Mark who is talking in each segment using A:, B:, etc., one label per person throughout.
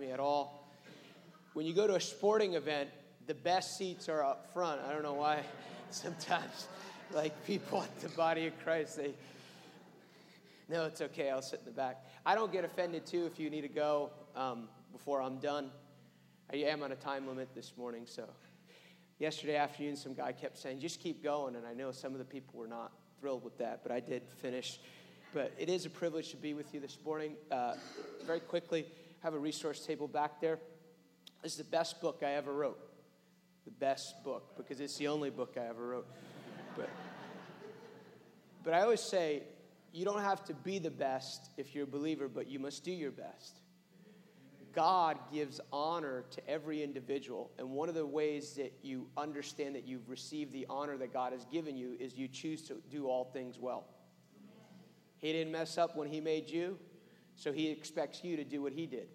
A: me at all. When you go to a sporting event, the best seats are up front. I don't know why. Sometimes, like people at the body of Christ, they. No, it's okay. I'll sit in the back. I don't get offended too if you need to go um, before I'm done. I am on a time limit this morning, so. Yesterday afternoon, some guy kept saying, just keep going. And I know some of the people were not thrilled with that, but I did finish. But it is a privilege to be with you this morning. Uh, very quickly, have a resource table back there. This is the best book I ever wrote. The best book, because it's the only book I ever wrote. But, but I always say, you don't have to be the best if you're a believer, but you must do your best. God gives honor to every individual. And one of the ways that you understand that you've received the honor that God has given you is you choose to do all things well. He didn't mess up when He made you, so He expects you to do what He did.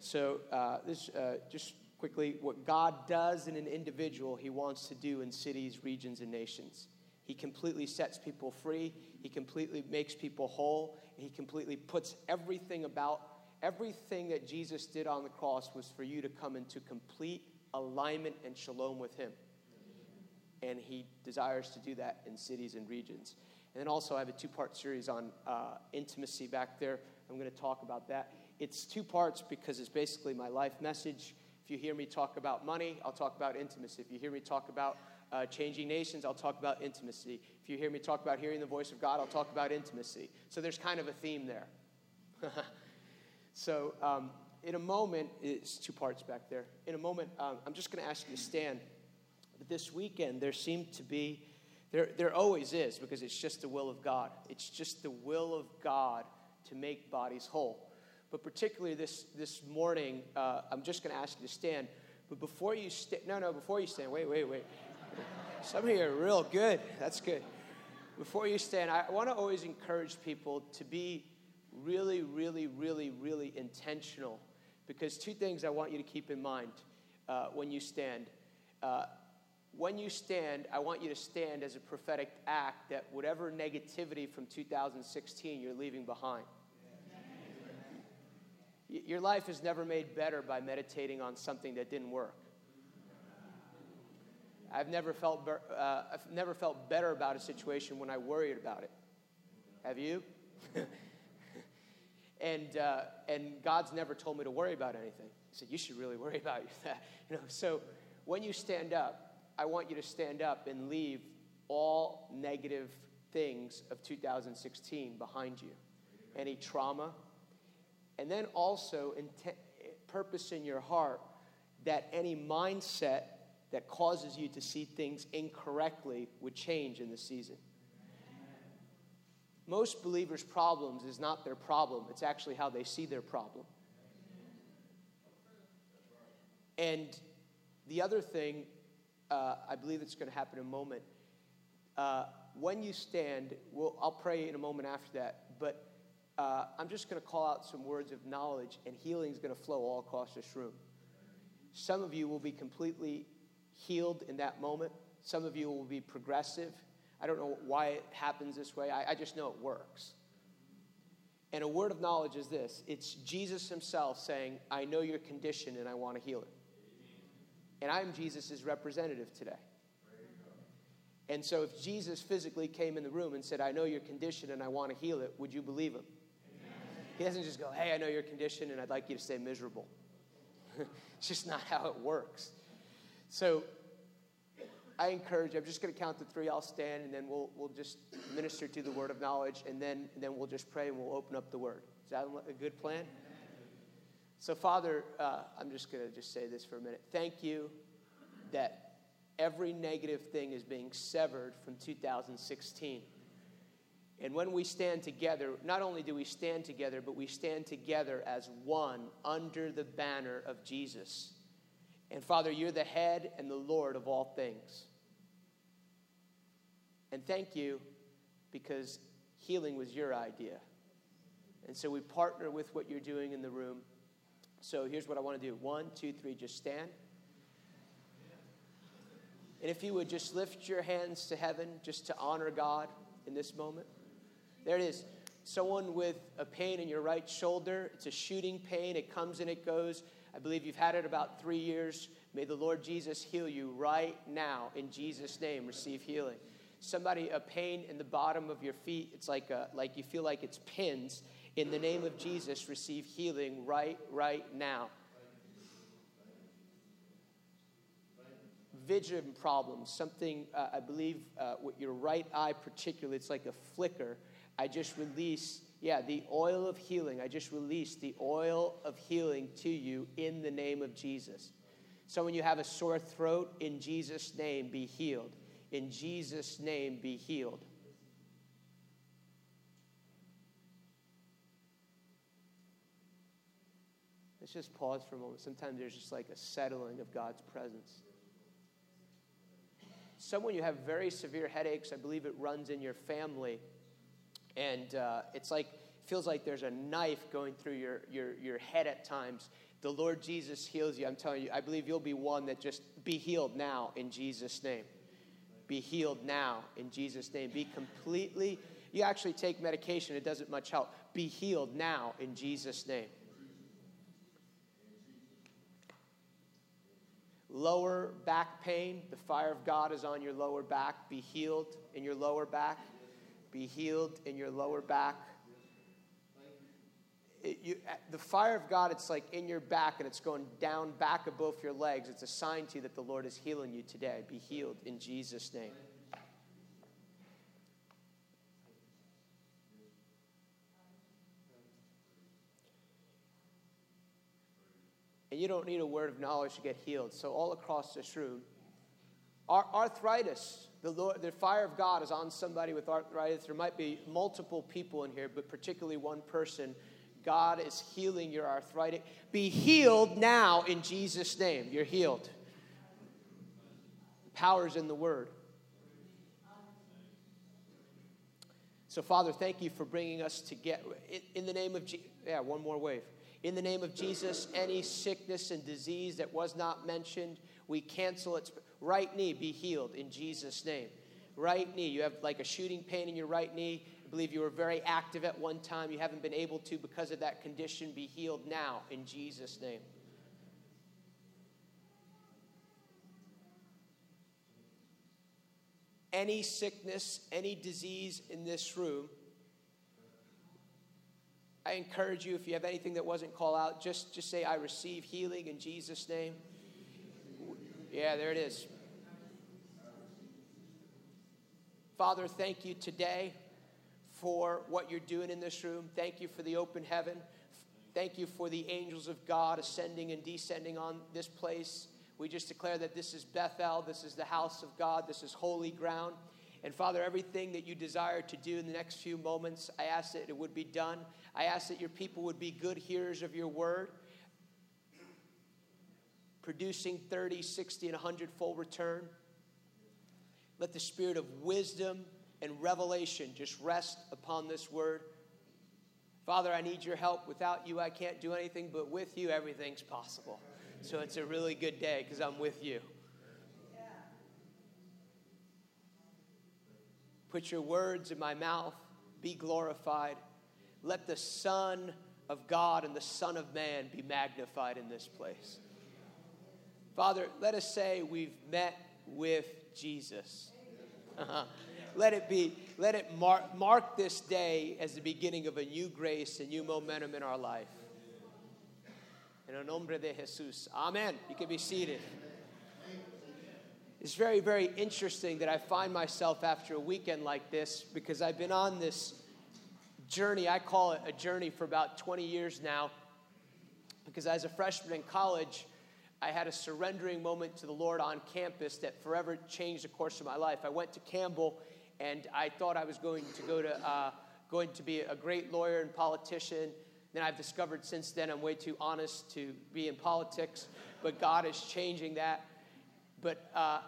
A: So, uh, this uh, just quickly what God does in an individual, He wants to do in cities, regions, and nations. He completely sets people free, He completely makes people whole, He completely puts everything about Everything that Jesus did on the cross was for you to come into complete alignment and shalom with Him. And He desires to do that in cities and regions. And then also, I have a two part series on uh, intimacy back there. I'm going to talk about that. It's two parts because it's basically my life message. If you hear me talk about money, I'll talk about intimacy. If you hear me talk about uh, changing nations, I'll talk about intimacy. If you hear me talk about hearing the voice of God, I'll talk about intimacy. So there's kind of a theme there. So, um, in a moment, it's two parts back there. In a moment, um, I'm just going to ask you to stand. But this weekend, there seemed to be, there, there always is, because it's just the will of God. It's just the will of God to make bodies whole. But particularly this, this morning, uh, I'm just going to ask you to stand. But before you stand, no, no, before you stand, wait, wait, wait. Some of you are real good. That's good. Before you stand, I want to always encourage people to be really, really, really, really intentional. Because two things I want you to keep in mind uh, when you stand. Uh, when you stand, I want you to stand as a prophetic act that whatever negativity from 2016 you're leaving behind. Your life is never made better by meditating on something that didn't work. I've never felt, uh, I've never felt better about a situation when I worried about it. Have you? And, uh, and God's never told me to worry about anything. He said, You should really worry about that. You know, so when you stand up, I want you to stand up and leave all negative things of 2016 behind you. Any trauma. And then also intent, purpose in your heart that any mindset that causes you to see things incorrectly would change in the season. Most believers' problems is not their problem, it's actually how they see their problem. And the other thing, uh, I believe it's going to happen in a moment. Uh, when you stand, we'll, I'll pray in a moment after that, but uh, I'm just going to call out some words of knowledge, and healing is going to flow all across this room. Some of you will be completely healed in that moment, some of you will be progressive I don't know why it happens this way. I, I just know it works. And a word of knowledge is this it's Jesus himself saying, I know your condition and I want to heal it. And I'm Jesus' representative today. And so if Jesus physically came in the room and said, I know your condition and I want to heal it, would you believe him? He doesn't just go, Hey, I know your condition and I'd like you to stay miserable. it's just not how it works. So I encourage you, I'm just going to count to three. I'll stand, and then we'll, we'll just minister to the word of knowledge, and then, and then we'll just pray and we'll open up the word. Is that a good plan? So, Father, uh, I'm just going to just say this for a minute. Thank you that every negative thing is being severed from 2016. And when we stand together, not only do we stand together, but we stand together as one under the banner of Jesus. And Father, you're the head and the Lord of all things. And thank you because healing was your idea. And so we partner with what you're doing in the room. So here's what I want to do one, two, three, just stand. And if you would just lift your hands to heaven just to honor God in this moment. There it is. someone with a pain in your right shoulder. It's a shooting pain, it comes and it goes. I believe you've had it about three years. May the Lord Jesus heal you right now. In Jesus' name, receive healing. Somebody, a pain in the bottom of your feet, it's like, a, like you feel like it's pins. In the name of Jesus, receive healing right, right now. Vision problems, something, uh, I believe, uh, with your right eye particularly, it's like a flicker. I just release, yeah, the oil of healing. I just release the oil of healing to you in the name of Jesus. So when you have a sore throat, in Jesus' name, be healed. In Jesus' name, be healed. Let's just pause for a moment. Sometimes there's just like a settling of God's presence. Someone you have very severe headaches, I believe it runs in your family, and uh, it's like feels like there's a knife going through your, your, your head at times the Lord Jesus heals you. I'm telling you, I believe you'll be one that just be healed now in Jesus' name. Be healed now in Jesus' name. Be completely, you actually take medication, it doesn't much help. Be healed now in Jesus' name. Lower back pain, the fire of God is on your lower back. Be healed in your lower back. Be healed in your lower back it, you, uh, the fire of God, it's like in your back and it's going down back above your legs. It's a sign to you that the Lord is healing you today. Be healed in Jesus' name. And you don't need a word of knowledge to get healed. So, all across this room, arthritis, the, Lord, the fire of God is on somebody with arthritis. There might be multiple people in here, but particularly one person God is healing your arthritis. Be healed now in Jesus' name. You're healed. Power's in the word. So, Father, thank you for bringing us together. In the name of Jesus, yeah, one more wave. In the name of Jesus, any sickness and disease that was not mentioned, we cancel its right knee be healed in Jesus' name. Right knee, you have like a shooting pain in your right knee I believe you were very active at one time. You haven't been able to, because of that condition, be healed now in Jesus' name. Any sickness, any disease in this room, I encourage you, if you have anything that wasn't called out, just, just say, I receive healing in Jesus' name. Yeah, there it is. Father, thank you today for what you're doing in this room. Thank you for the open heaven. Thank you for the angels of God ascending and descending on this place. We just declare that this is Bethel, this is the house of God, this is holy ground. And Father, everything that you desire to do in the next few moments, I ask that it would be done. I ask that your people would be good hearers of your word, producing 30, 60, and 100 full return. Let the spirit of wisdom, and revelation just rest upon this word. Father, I need your help. Without you, I can't do anything, but with you, everything's possible. So it's a really good day because I'm with you. Put your words in my mouth, be glorified. Let the Son of God and the Son of Man be magnified in this place. Father, let us say we've met with Jesus. let it be, let it mark, mark this day as the beginning of a new grace, a new momentum in our life. In el nombre de Jesus. Amen. You can be seated. It's very, very interesting that I find myself after a weekend like this because I've been on this journey. I call it a journey for about 20 years now. Because as a freshman in college, I had a surrendering moment to the Lord on campus that forever changed the course of my life. I went to Campbell and I thought I was going to go to uh, going to be a great lawyer and politician. Then I've discovered since then I'm way too honest to be in politics, but God is changing that. But uh,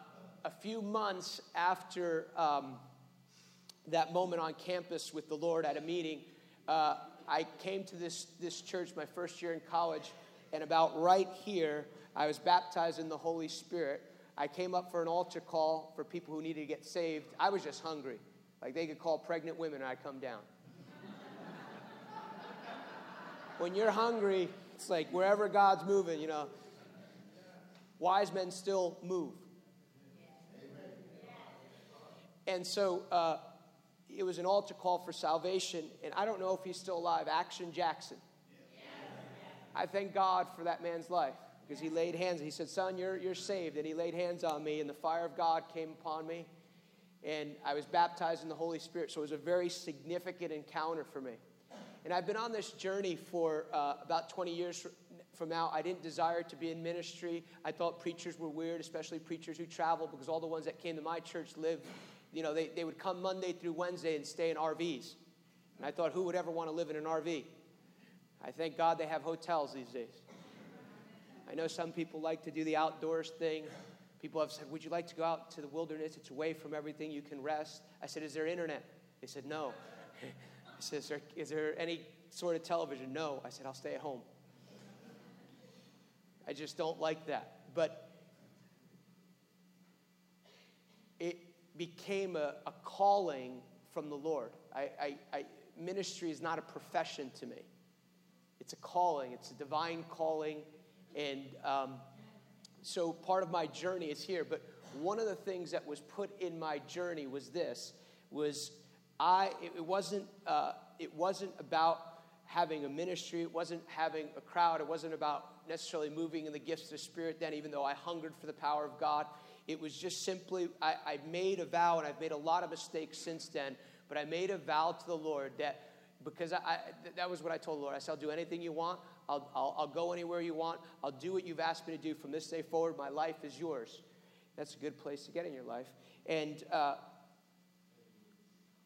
A: a few months after um, that moment on campus with the Lord at a meeting, uh, I came to this, this church my first year in college, and about right here, I was baptized in the Holy Spirit. I came up for an altar call for people who needed to get saved. I was just hungry. Like they could call pregnant women and I'd come down. when you're hungry, it's like wherever God's moving, you know. Wise men still move. And so uh, it was an altar call for salvation, and I don't know if he's still alive. Action Jackson. I thank God for that man's life because he laid hands. He said, Son, you're, you're saved. And he laid hands on me, and the fire of God came upon me, and I was baptized in the Holy Spirit. So it was a very significant encounter for me. And I've been on this journey for uh, about 20 years from now. I didn't desire to be in ministry. I thought preachers were weird, especially preachers who travel, because all the ones that came to my church lived, you know, they, they would come Monday through Wednesday and stay in RVs. And I thought, who would ever want to live in an RV? I thank God they have hotels these days. I know some people like to do the outdoors thing. People have said, Would you like to go out to the wilderness? It's away from everything. You can rest. I said, Is there internet? They said, No. I said, is there, is there any sort of television? No. I said, I'll stay at home. I just don't like that. But it became a, a calling from the Lord. I, I, I, ministry is not a profession to me, it's a calling, it's a divine calling. And um, so part of my journey is here. But one of the things that was put in my journey was this was I, it wasn't, uh, it wasn't about having a ministry. It wasn't having a crowd. It wasn't about necessarily moving in the gifts of the Spirit then, even though I hungered for the power of God. It was just simply, I, I made a vow, and I've made a lot of mistakes since then, but I made a vow to the Lord that because I, I, that was what I told the Lord. I said, I'll do anything you want. I'll, I'll, I'll, go anywhere you want. I'll do what you've asked me to do from this day forward. My life is yours. That's a good place to get in your life. And uh,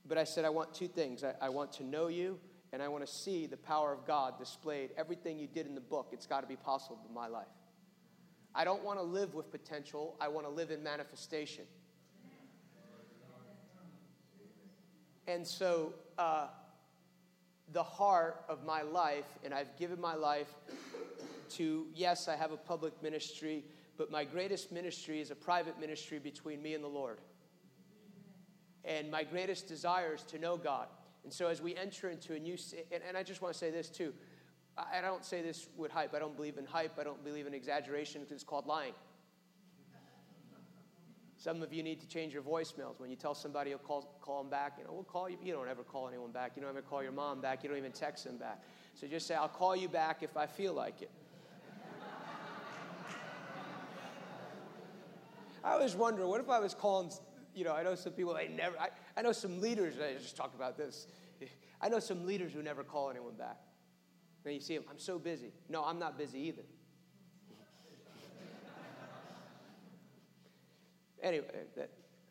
A: but I said, I want two things. I, I want to know you, and I want to see the power of God displayed. Everything you did in the book, it's got to be possible in my life. I don't want to live with potential, I want to live in manifestation. And so, uh, the heart of my life, and I've given my life to, yes, I have a public ministry, but my greatest ministry is a private ministry between me and the Lord. And my greatest desire is to know God. And so as we enter into a new, and, and I just want to say this too. I don't say this with hype. I don't believe in hype. I don't believe in exaggeration because it's called lying. Some of you need to change your voicemails. When you tell somebody you'll call, call them back, you know, we'll call you. You don't ever call anyone back. You don't ever call your mom back. You don't even text them back. So just say, I'll call you back if I feel like it. I always wonder, what if I was calling you know, I know some people, they never, I, I know some leaders, I just talk about this. I know some leaders who never call anyone back. And you see him, I'm so busy. No, I'm not busy either. anyway, that,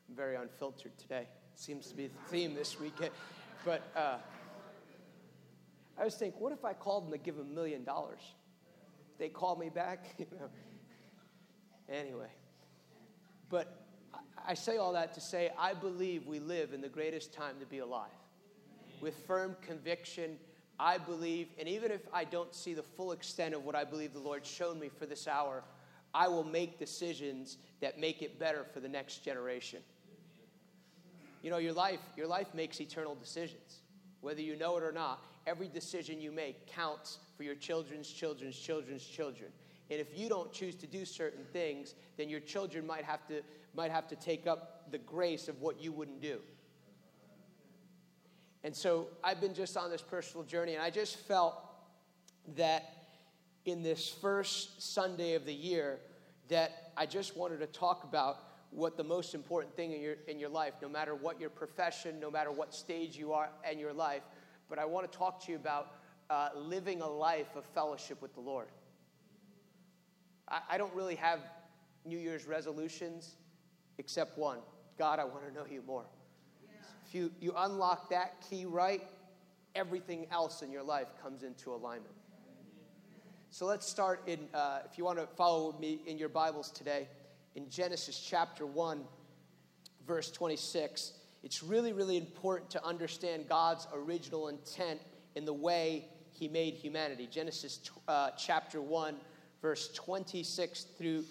A: I'm very unfiltered today. Seems to be the theme this weekend. But uh, I was thinking, what if I called them to give them a million dollars? They call me back, you know. Anyway, but I say all that to say I believe we live in the greatest time to be alive. With firm conviction, I believe, and even if I don't see the full extent of what I believe the Lord's shown me for this hour, I will make decisions that make it better for the next generation. You know, your life, your life makes eternal decisions. Whether you know it or not, every decision you make counts for your children's children's children's children. And if you don't choose to do certain things, then your children might have to, might have to take up the grace of what you wouldn't do. And so I've been just on this personal journey, and I just felt that in this first Sunday of the year, that I just wanted to talk about what the most important thing in your, in your life, no matter what your profession, no matter what stage you are in your life, but I want to talk to you about uh, living a life of fellowship with the Lord. I, I don't really have New Year's resolutions except one God, I want to know you more. If you, you unlock that key right, everything else in your life comes into alignment. So let's start in, uh, if you want to follow me in your Bibles today, in Genesis chapter 1, verse 26. It's really, really important to understand God's original intent in the way He made humanity. Genesis uh, chapter 1, verse 26 through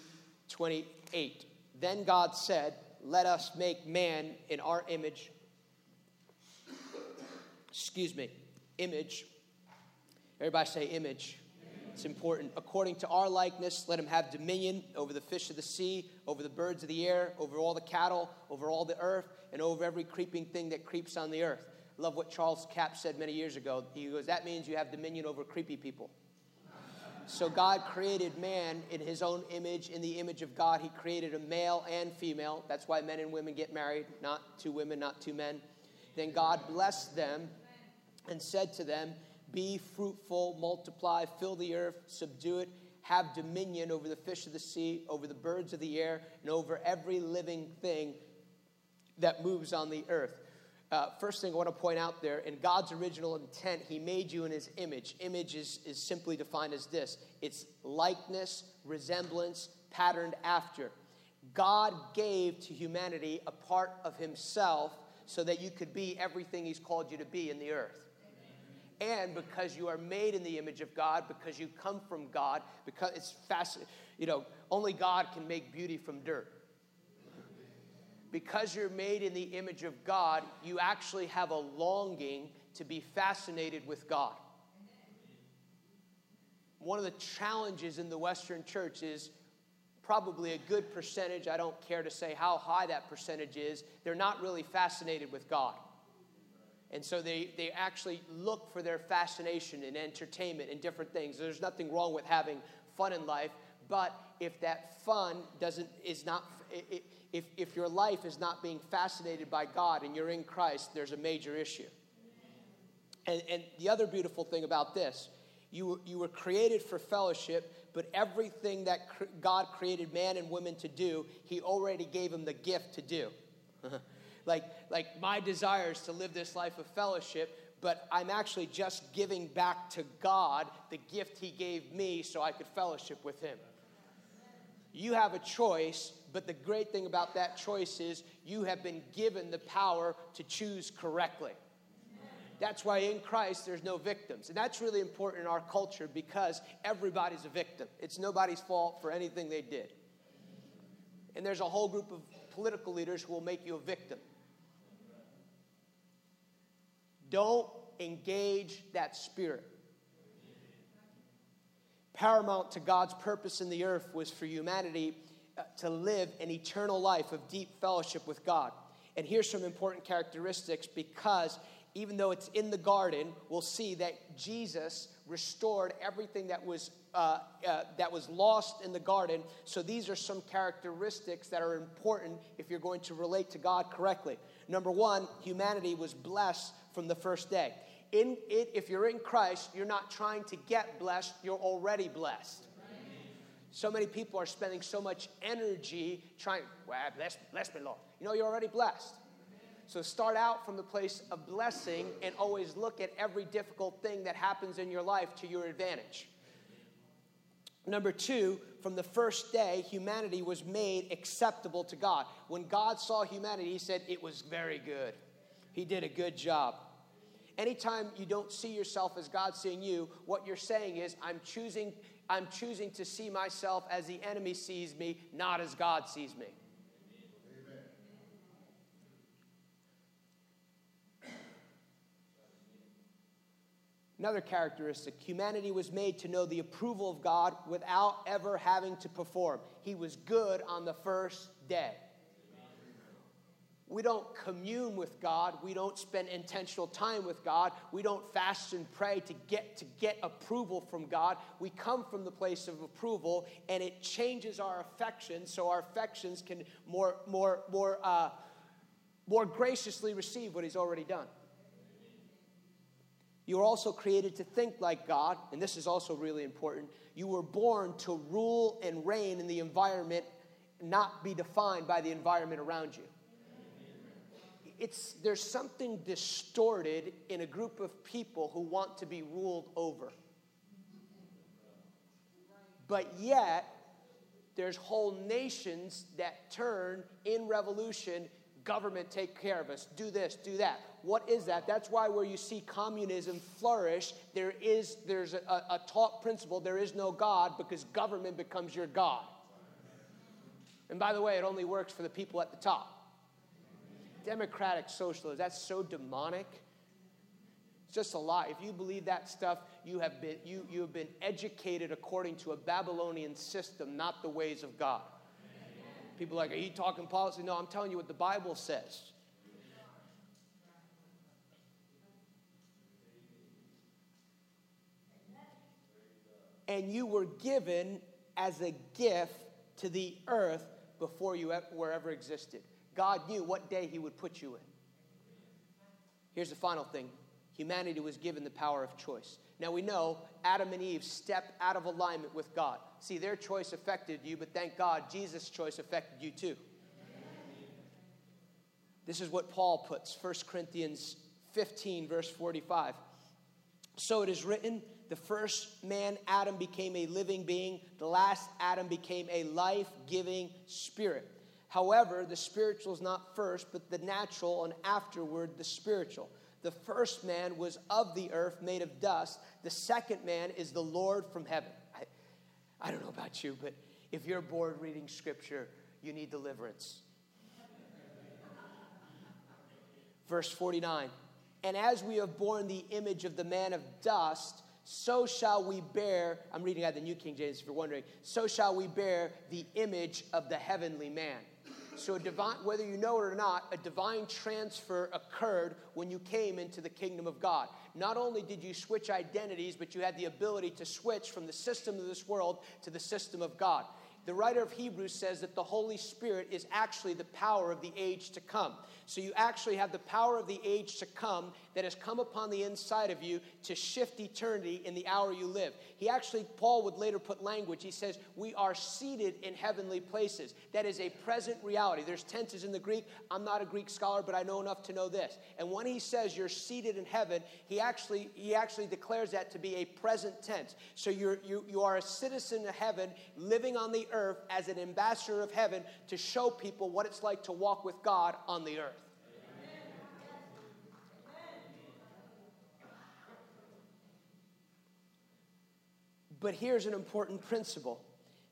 A: 28. Then God said, Let us make man in our image, excuse me, image, Everybody say image. It's important. According to our likeness, let him have dominion over the fish of the sea, over the birds of the air, over all the cattle, over all the earth, and over every creeping thing that creeps on the earth. Love what Charles Capps said many years ago. He goes, That means you have dominion over creepy people. So God created man in his own image. In the image of God, he created a male and female. That's why men and women get married, not two women, not two men. Then God blessed them and said to them, be fruitful, multiply, fill the earth, subdue it, have dominion over the fish of the sea, over the birds of the air, and over every living thing that moves on the earth. Uh, first thing I want to point out there, in God's original intent, He made you in His image. Image is, is simply defined as this it's likeness, resemblance, patterned after. God gave to humanity a part of Himself so that you could be everything He's called you to be in the earth and because you are made in the image of God, because you come from God, because it's fast, you know, only God can make beauty from dirt. Because you're made in the image of God, you actually have a longing to be fascinated with God. One of the challenges in the Western church is probably a good percentage, I don't care to say how high that percentage is, they're not really fascinated with God. And so they, they actually look for their fascination and entertainment and different things. There's nothing wrong with having fun in life, but if that fun doesn't is not if, if your life is not being fascinated by God and you're in Christ, there's a major issue. And, and the other beautiful thing about this, you, you were created for fellowship, but everything that God created man and women to do, He already gave them the gift to do. like, like my desire is to live this life of fellowship, but I'm actually just giving back to God the gift He gave me so I could fellowship with Him. You have a choice, but the great thing about that choice is you have been given the power to choose correctly. That's why in Christ there's no victims. And that's really important in our culture because everybody's a victim. It's nobody's fault for anything they did. And there's a whole group of political leaders who will make you a victim. Don't engage that spirit. Paramount to God's purpose in the earth was for humanity uh, to live an eternal life of deep fellowship with God. And here's some important characteristics because even though it's in the garden, we'll see that Jesus restored everything that was uh, uh, that was lost in the garden. So these are some characteristics that are important if you're going to relate to God correctly. Number one, humanity was blessed from the first day. In it, if you're in Christ, you're not trying to get blessed, you're already blessed. So many people are spending so much energy trying, well, bless, bless me, Lord. You know, you're already blessed. So start out from the place of blessing and always look at every difficult thing that happens in your life to your advantage. Number two, from the first day, humanity was made acceptable to God. When God saw humanity, He said, It was very good. He did a good job. Anytime you don't see yourself as God seeing you, what you're saying is, I'm choosing, I'm choosing to see myself as the enemy sees me, not as God sees me. Another characteristic humanity was made to know the approval of God without ever having to perform. He was good on the first day. We don't commune with God. We don't spend intentional time with God. We don't fast and pray to get to get approval from God. We come from the place of approval, and it changes our affections, so our affections can more more more uh, more graciously receive what He's already done. You were also created to think like God, and this is also really important. You were born to rule and reign in the environment, not be defined by the environment around you. It's, there's something distorted in a group of people who want to be ruled over. But yet, there's whole nations that turn in revolution government take care of us. Do this do that. What is that? That's why where you see communism flourish there is there's a, a taught principle there is no god because government becomes your god. And by the way it only works for the people at the top. Democratic socialism that's so demonic. It's just a lie. If you believe that stuff, you have been, you, you have been educated according to a Babylonian system, not the ways of God. People are like, Are you talking policy? No, I'm telling you what the Bible says. And you were given as a gift to the earth before you were ever existed. God knew what day He would put you in. Here's the final thing humanity was given the power of choice. Now we know Adam and Eve stepped out of alignment with God. See, their choice affected you, but thank God Jesus' choice affected you too. This is what Paul puts 1 Corinthians 15, verse 45. So it is written the first man, Adam, became a living being, the last Adam became a life giving spirit. However, the spiritual is not first, but the natural, and afterward the spiritual. The first man was of the earth, made of dust. The second man is the Lord from heaven. I, don't know about you, but if you're bored reading scripture, you need deliverance. Verse 49 And as we have borne the image of the man of dust, so shall we bear, I'm reading out the New King James if you're wondering, so shall we bear the image of the heavenly man. So, a divine, whether you know it or not, a divine transfer occurred when you came into the kingdom of God. Not only did you switch identities, but you had the ability to switch from the system of this world to the system of God. The writer of Hebrews says that the Holy Spirit is actually the power of the age to come. So you actually have the power of the age to come that has come upon the inside of you to shift eternity in the hour you live. He actually, Paul would later put language. He says, We are seated in heavenly places. That is a present reality. There's tenses in the Greek. I'm not a Greek scholar, but I know enough to know this. And when he says you're seated in heaven, he actually, he actually declares that to be a present tense. So you're, you, you are a citizen of heaven living on the earth as an ambassador of heaven to show people what it's like to walk with God on the earth. But here's an important principle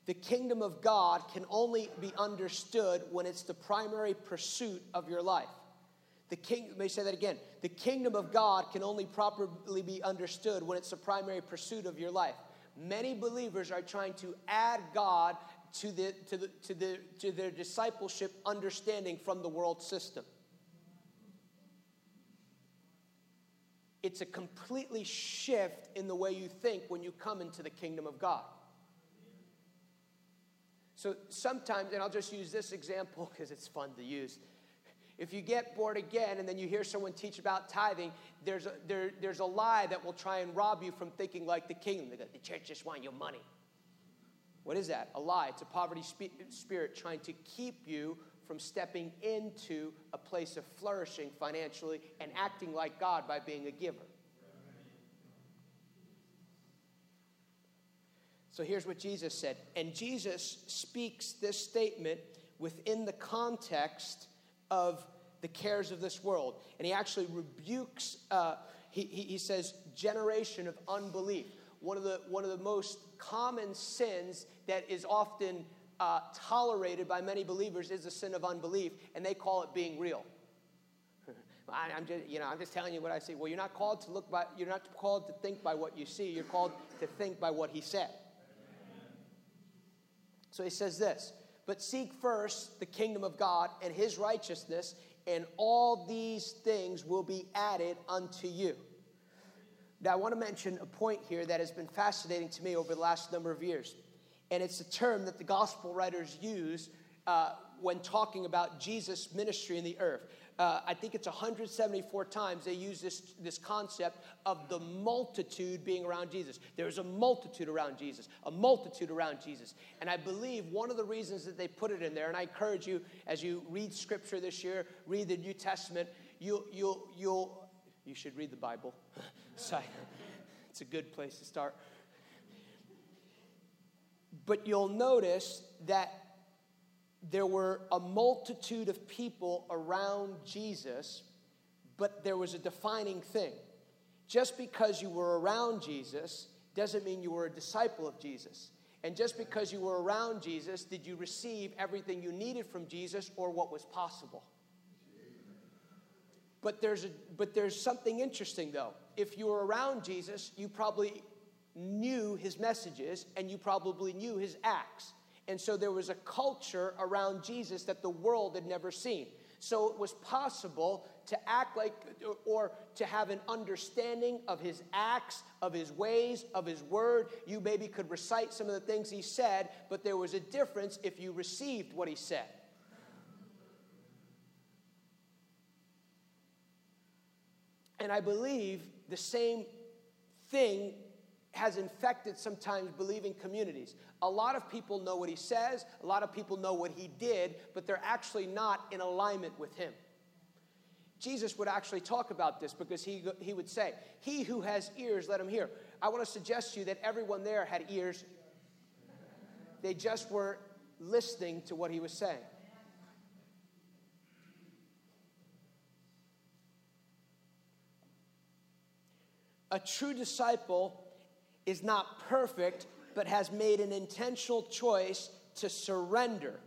A: the kingdom of God can only be understood when it's the primary pursuit of your life. The king, me say that again. The kingdom of God can only properly be understood when it's the primary pursuit of your life. Many believers are trying to add God to, the, to, the, to, the, to their discipleship understanding from the world system. It's a completely shift in the way you think when you come into the kingdom of God. So sometimes, and I'll just use this example because it's fun to use. If you get born again and then you hear someone teach about tithing, there's a, there, there's a lie that will try and rob you from thinking like the kingdom. The church just want your money. What is that? A lie. It's a poverty spirit trying to keep you from stepping into a place of flourishing financially and acting like God by being a giver. So here's what Jesus said. And Jesus speaks this statement within the context of the cares of this world. And he actually rebukes, uh, he, he, he says, generation of unbelief. One of, the, one of the most common sins that is often uh, tolerated by many believers is the sin of unbelief, and they call it being real. I, am just, you know, I'm just telling you what I see. Well, you're not called to look by, you're not called to think by what you see. You're called to think by what He said. So He says this: "But seek first the kingdom of God and His righteousness, and all these things will be added unto you." Now, I want to mention a point here that has been fascinating to me over the last number of years and it's a term that the gospel writers use uh, when talking about Jesus' ministry in the earth. Uh, I think it's 174 times they use this, this concept of the multitude being around Jesus. There's a multitude around Jesus, a multitude around Jesus. And I believe one of the reasons that they put it in there, and I encourage you as you read scripture this year, read the New Testament, you, you'll, you'll, you should read the Bible. Sorry. it's a good place to start. But you'll notice that there were a multitude of people around Jesus, but there was a defining thing. Just because you were around Jesus doesn't mean you were a disciple of Jesus. And just because you were around Jesus, did you receive everything you needed from Jesus or what was possible? But there's, a, but there's something interesting though. If you were around Jesus, you probably knew his messages and you probably knew his acts. And so there was a culture around Jesus that the world had never seen. So it was possible to act like or to have an understanding of his acts, of his ways, of his word. You maybe could recite some of the things he said, but there was a difference if you received what he said. And I believe the same thing has infected sometimes believing communities. A lot of people know what he says, a lot of people know what he did, but they're actually not in alignment with him. Jesus would actually talk about this because he, he would say, He who has ears, let him hear. I want to suggest to you that everyone there had ears, they just weren't listening to what he was saying. A true disciple is not perfect, but has made an intentional choice to surrender.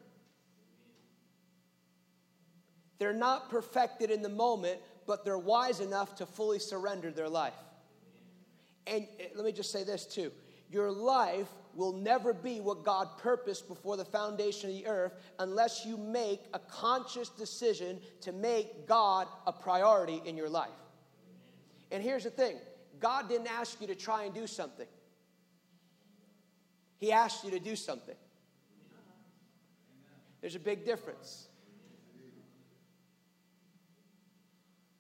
A: They're not perfected in the moment, but they're wise enough to fully surrender their life. And eh, let me just say this too your life will never be what God purposed before the foundation of the earth unless you make a conscious decision to make God a priority in your life. And here's the thing God didn't ask you to try and do something, He asked you to do something. There's a big difference.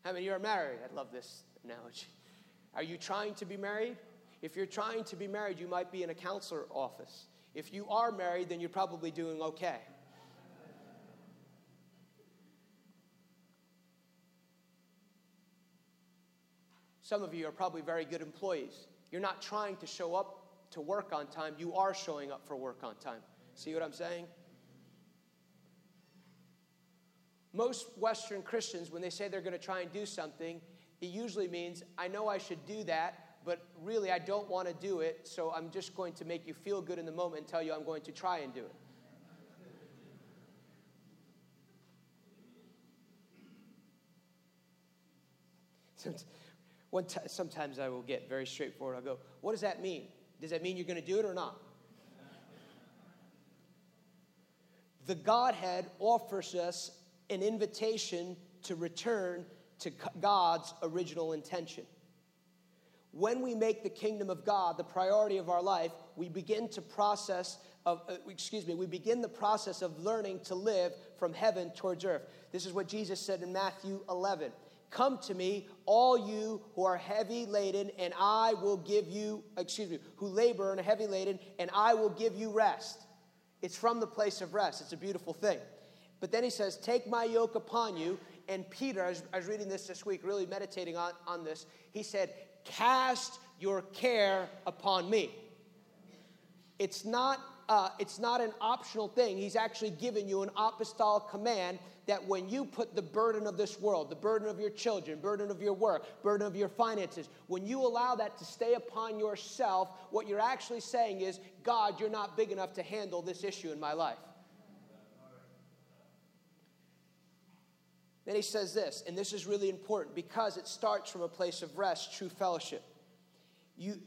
A: How many you are married? I love this analogy. Are you trying to be married? If you're trying to be married, you might be in a counselor office. If you are married, then you're probably doing okay. Some of you are probably very good employees. You're not trying to show up to work on time, you are showing up for work on time. See what I'm saying? Most Western Christians, when they say they're going to try and do something, it usually means, I know I should do that, but really I don't want to do it, so I'm just going to make you feel good in the moment and tell you I'm going to try and do it. One t- sometimes I will get very straightforward. I'll go, What does that mean? Does that mean you're going to do it or not? The Godhead offers us an invitation to return to God's original intention. When we make the kingdom of God the priority of our life, we begin to process of, uh, excuse me, we begin the process of learning to live from heaven towards earth. This is what Jesus said in Matthew 11. Come to me, all you who are heavy laden, and I will give you, excuse me, who labor and are heavy laden, and I will give you rest. It's from the place of rest. It's a beautiful thing. But then he says, Take my yoke upon you. And Peter, I was, I was reading this this week, really meditating on, on this. He said, Cast your care upon me. It's not, uh, it's not an optional thing. He's actually given you an apostolic command that when you put the burden of this world, the burden of your children, burden of your work, burden of your finances, when you allow that to stay upon yourself, what you're actually saying is, God, you're not big enough to handle this issue in my life. Then he says this, and this is really important because it starts from a place of rest, true fellowship. You,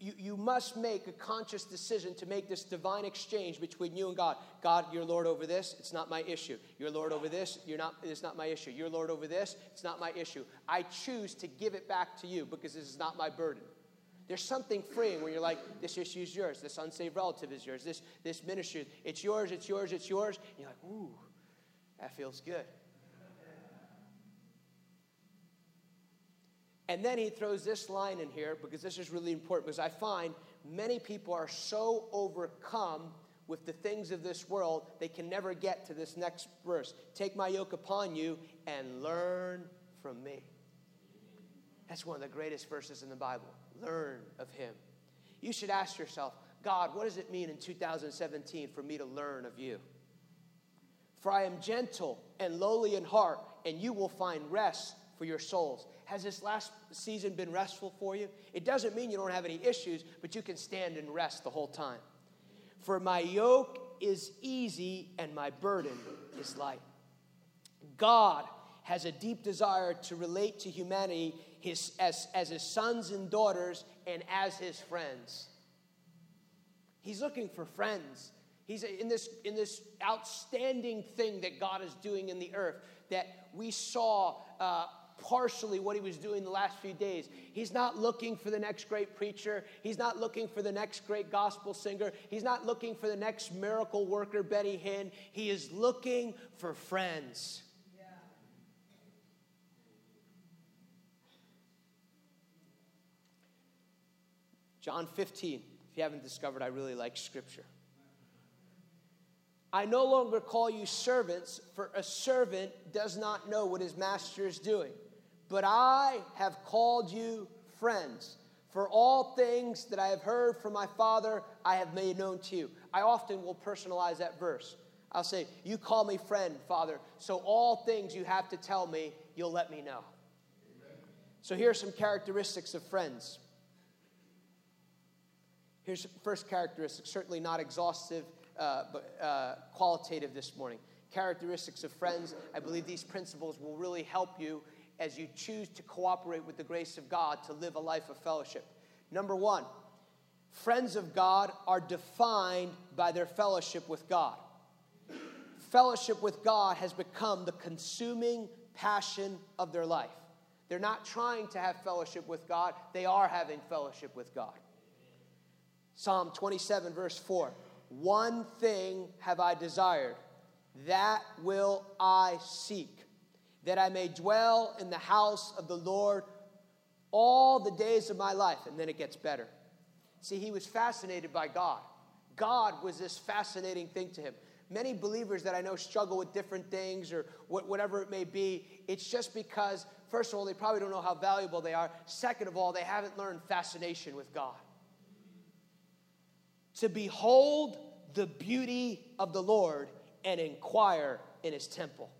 A: you, you must make a conscious decision to make this divine exchange between you and God. God, you're Lord over this, it's not my issue. You're Lord over this, you're not, it's not my issue. You're Lord over this, it's not my issue. I choose to give it back to you because this is not my burden. There's something freeing when you're like, this issue is yours, this unsaved relative is yours, this, this ministry, it's yours, it's yours, it's yours. And you're like, ooh, that feels good. And then he throws this line in here because this is really important because I find many people are so overcome with the things of this world, they can never get to this next verse. Take my yoke upon you and learn from me. That's one of the greatest verses in the Bible. Learn of him. You should ask yourself, God, what does it mean in 2017 for me to learn of you? For I am gentle and lowly in heart, and you will find rest for your souls. Has this last season been restful for you? It doesn't mean you don't have any issues, but you can stand and rest the whole time. For my yoke is easy and my burden is light. God has a deep desire to relate to humanity his, as, as his sons and daughters and as his friends. He's looking for friends. He's in this, in this outstanding thing that God is doing in the earth that we saw uh, partially what he was doing the last few days. He's not looking for the next great preacher. He's not looking for the next great gospel singer. He's not looking for the next miracle worker, Benny Hinn. He is looking for friends. John 15. If you haven't discovered, I really like scripture. I no longer call you servants, for a servant does not know what his master is doing. But I have called you friends. For all things that I have heard from my Father, I have made known to you. I often will personalize that verse. I'll say, You call me friend, Father, so all things you have to tell me, you'll let me know. Amen. So here are some characteristics of friends. Here's first characteristic, certainly not exhaustive, uh, but uh, qualitative this morning. Characteristics of friends. I believe these principles will really help you as you choose to cooperate with the grace of God to live a life of fellowship. Number one, friends of God are defined by their fellowship with God. Fellowship with God has become the consuming passion of their life. They're not trying to have fellowship with God, they are having fellowship with God. Psalm 27, verse 4 One thing have I desired, that will I seek that I may dwell in the house of the Lord all the days of my life. And then it gets better. See, he was fascinated by God. God was this fascinating thing to him. Many believers that I know struggle with different things or whatever it may be. It's just because, first of all, they probably don't know how valuable they are. Second of all, they haven't learned fascination with God. To behold the beauty of the Lord and inquire in his temple.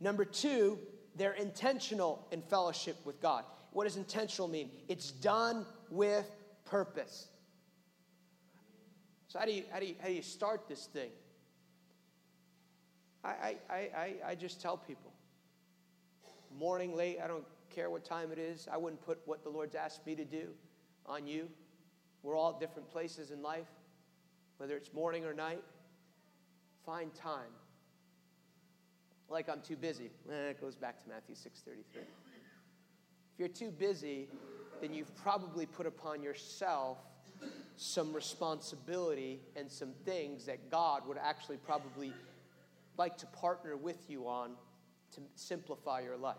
A: Number two, they're intentional in fellowship with God. What does intentional mean? It's done with purpose. So, how do you, how do you, how do you start this thing? I, I, I, I just tell people morning, late, I don't care what time it is. I wouldn't put what the Lord's asked me to do on you. We're all at different places in life, whether it's morning or night. Find time like I'm too busy. Eh, it goes back to Matthew 6:33. If you're too busy, then you've probably put upon yourself some responsibility and some things that God would actually probably like to partner with you on to simplify your life.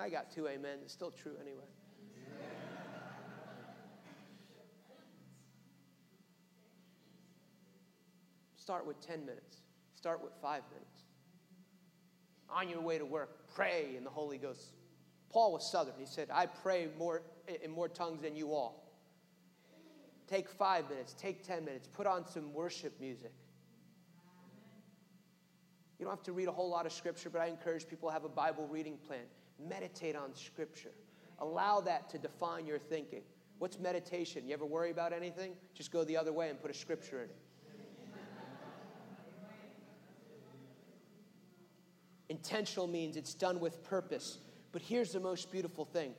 A: I got two amen. It's still true anyway. Start with 10 minutes. Start with five minutes. On your way to work, pray in the Holy Ghost. Paul was Southern. He said, I pray more in more tongues than you all. Take five minutes, take 10 minutes, put on some worship music. You don't have to read a whole lot of scripture, but I encourage people to have a Bible reading plan. Meditate on scripture. Allow that to define your thinking. What's meditation? You ever worry about anything? Just go the other way and put a scripture in it. Intentional means it's done with purpose. But here's the most beautiful thing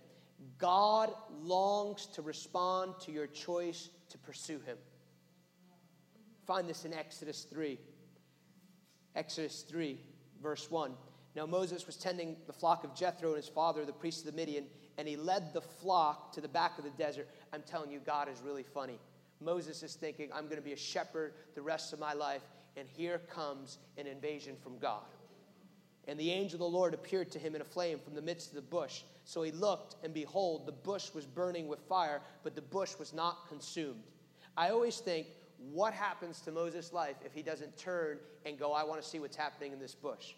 A: God longs to respond to your choice to pursue Him. Find this in Exodus 3. Exodus 3, verse 1. Now Moses was tending the flock of Jethro and his father, the priest of the Midian, and he led the flock to the back of the desert. I'm telling you, God is really funny. Moses is thinking, I'm going to be a shepherd the rest of my life, and here comes an invasion from God. And the angel of the Lord appeared to him in a flame from the midst of the bush. So he looked, and behold, the bush was burning with fire, but the bush was not consumed. I always think, what happens to Moses' life if he doesn't turn and go, I want to see what's happening in this bush?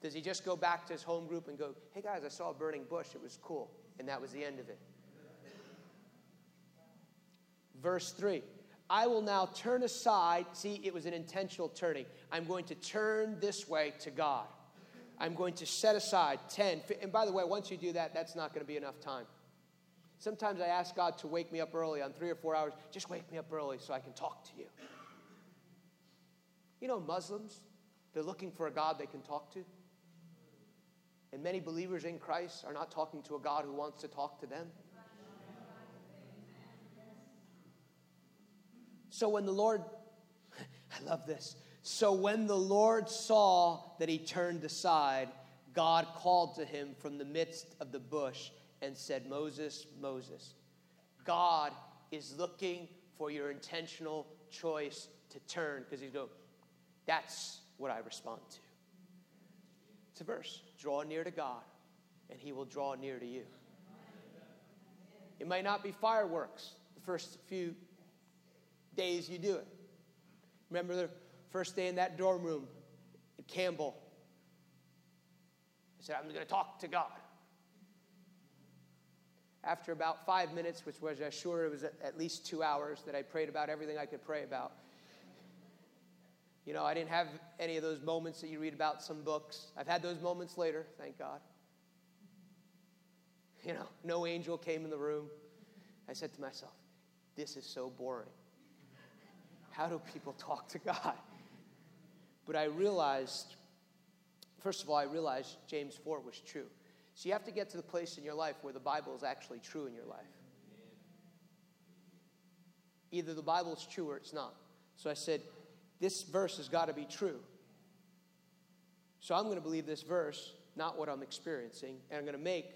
A: Does he just go back to his home group and go, hey guys, I saw a burning bush, it was cool, and that was the end of it? Verse 3 I will now turn aside. See, it was an intentional turning. I'm going to turn this way to God. I'm going to set aside 10. And by the way, once you do that, that's not going to be enough time. Sometimes I ask God to wake me up early on three or four hours. Just wake me up early so I can talk to you. You know, Muslims, They're looking for a God they can talk to. And many believers in Christ are not talking to a God who wants to talk to them. So when the Lord, I love this. So when the Lord saw that he turned aside, God called to him from the midst of the bush and said, Moses, Moses. God is looking for your intentional choice to turn because he's going, that's what I respond to. It's a verse. Draw near to God, and he will draw near to you. It might not be fireworks the first few days you do it. Remember the first day in that dorm room at Campbell? I said, I'm going to talk to God. After about five minutes, which was, I'm sure it was at least two hours, that I prayed about everything I could pray about. You know, I didn't have any of those moments that you read about some books. I've had those moments later, thank God. You know, no angel came in the room. I said to myself, this is so boring. How do people talk to God? But I realized, first of all, I realized James 4 was true. So you have to get to the place in your life where the Bible is actually true in your life. Either the Bible is true or it's not. So I said, this verse has got to be true. So I'm going to believe this verse, not what I'm experiencing, and I'm going to make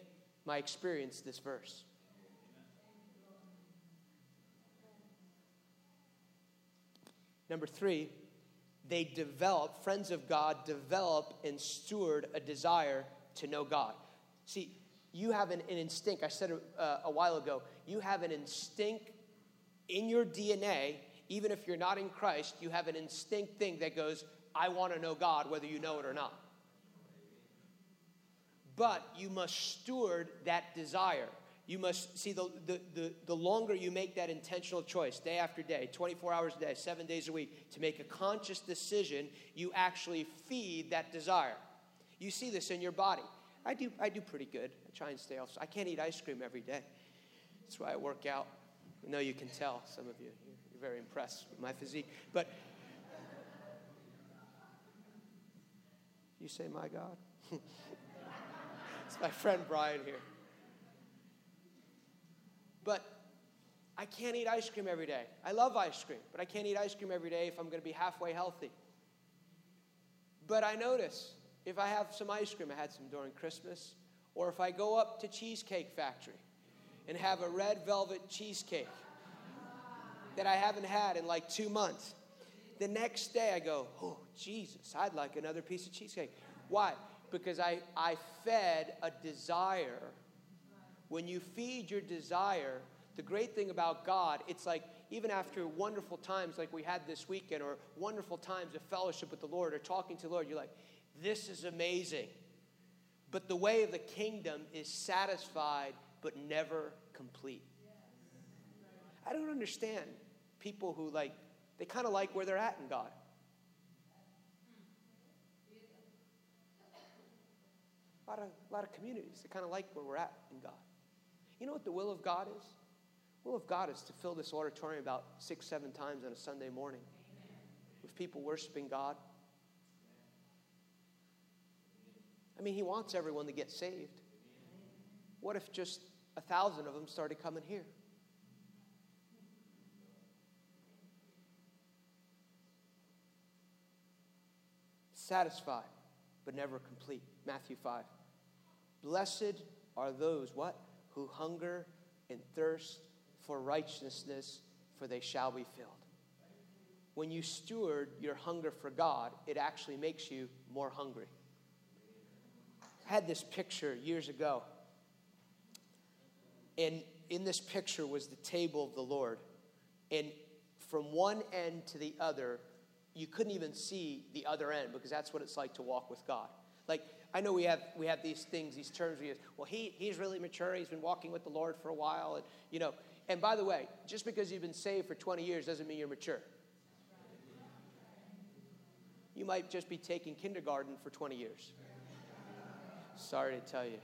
A: my experience this verse. Number three, they develop, friends of God develop and steward a desire to know God. See, you have an, an instinct, I said uh, a while ago, you have an instinct in your DNA, even if you're not in Christ, you have an instinct thing that goes, I want to know God, whether you know it or not. But you must steward that desire. You must see the, the, the, the, longer you make that intentional choice, day after day, 24 hours a day, seven days a week, to make a conscious decision, you actually feed that desire. You see this in your body. I do, I do pretty good. I try and stay off. I can't eat ice cream every day. That's why I work out. I know you can tell, some of you. You're very impressed with my physique. But you say, my God? it's my friend Brian here. But I can't eat ice cream every day. I love ice cream, but I can't eat ice cream every day if I'm going to be halfway healthy. But I notice if I have some ice cream, I had some during Christmas, or if I go up to Cheesecake Factory and have a red velvet cheesecake that I haven't had in like two months, the next day I go, oh, Jesus, I'd like another piece of cheesecake. Why? Because I, I fed a desire when you feed your desire, the great thing about God, it's like even after wonderful times like we had this weekend, or wonderful times of fellowship with the Lord, or talking to the Lord, you're like, this is amazing. But the way of the kingdom is satisfied but never complete. I don't understand people who like, they kind of like where they're at in God. A lot of, a lot of communities, they kind of like where we're at in God. You know what the will of God is? The will of God is to fill this auditorium about six, seven times on a Sunday morning with people worshiping God. I mean, He wants everyone to get saved. What if just a thousand of them started coming here? Satisfied, but never complete. Matthew 5. Blessed are those, what? Who hunger and thirst for righteousness, for they shall be filled. When you steward your hunger for God, it actually makes you more hungry. I had this picture years ago, and in this picture was the table of the Lord. And from one end to the other, you couldn't even see the other end because that's what it's like to walk with God. Like I know we have we have these things, these terms we use. Well, he he's really mature. He's been walking with the Lord for a while, and you know. And by the way, just because you've been saved for 20 years doesn't mean you're mature. You might just be taking kindergarten for 20 years. Sorry to tell you.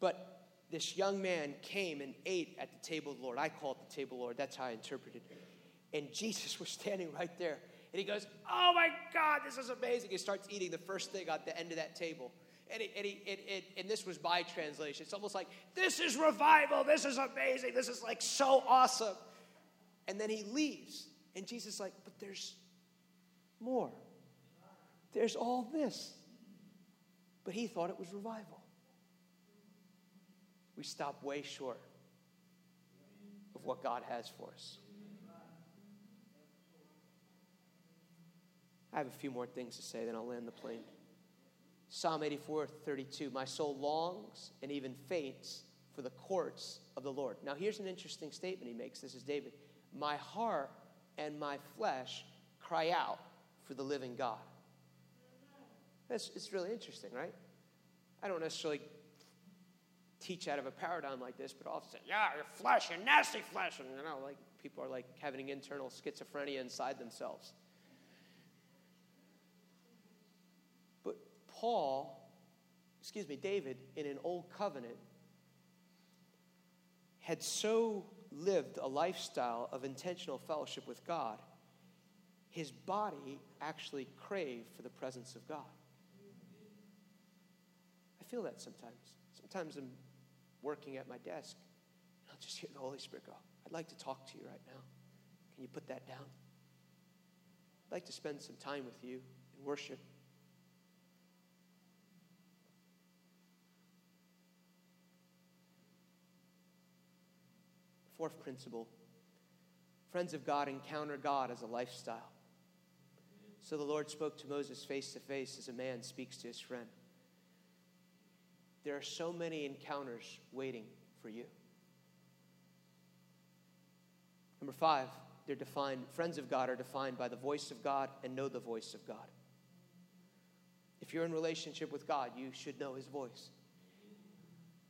A: But this young man came and ate at the table of the Lord. I call it the table of the Lord. That's how I interpreted it. And Jesus was standing right there. And he goes, Oh my God, this is amazing. He starts eating the first thing at the end of that table. And, he, and, he, and, and, this was my translation. It's almost like, This is revival. This is amazing. This is like so awesome. And then he leaves. And Jesus is like, But there's more. There's all this. But he thought it was revival. We stop way short of what God has for us. I have a few more things to say, then I'll land the plane. Psalm 84 32 My soul longs and even faints for the courts of the Lord. Now, here's an interesting statement he makes. This is David. My heart and my flesh cry out for the living God. That's, it's really interesting, right? I don't necessarily teach out of a paradigm like this, but often say, yeah, your flesh, your nasty flesh. And you know, like people are like having internal schizophrenia inside themselves. But Paul, excuse me, David, in an old covenant, had so lived a lifestyle of intentional fellowship with God, his body actually craved for the presence of God I feel that sometimes. Sometimes I'm working at my desk, and I'll just hear the Holy Spirit go, I'd like to talk to you right now. Can you put that down? I'd like to spend some time with you in worship. Fourth principle friends of God encounter God as a lifestyle. So the Lord spoke to Moses face to face as a man speaks to his friend. There are so many encounters waiting for you. Number five, they're defined, friends of God are defined by the voice of God and know the voice of God. If you're in relationship with God, you should know his voice.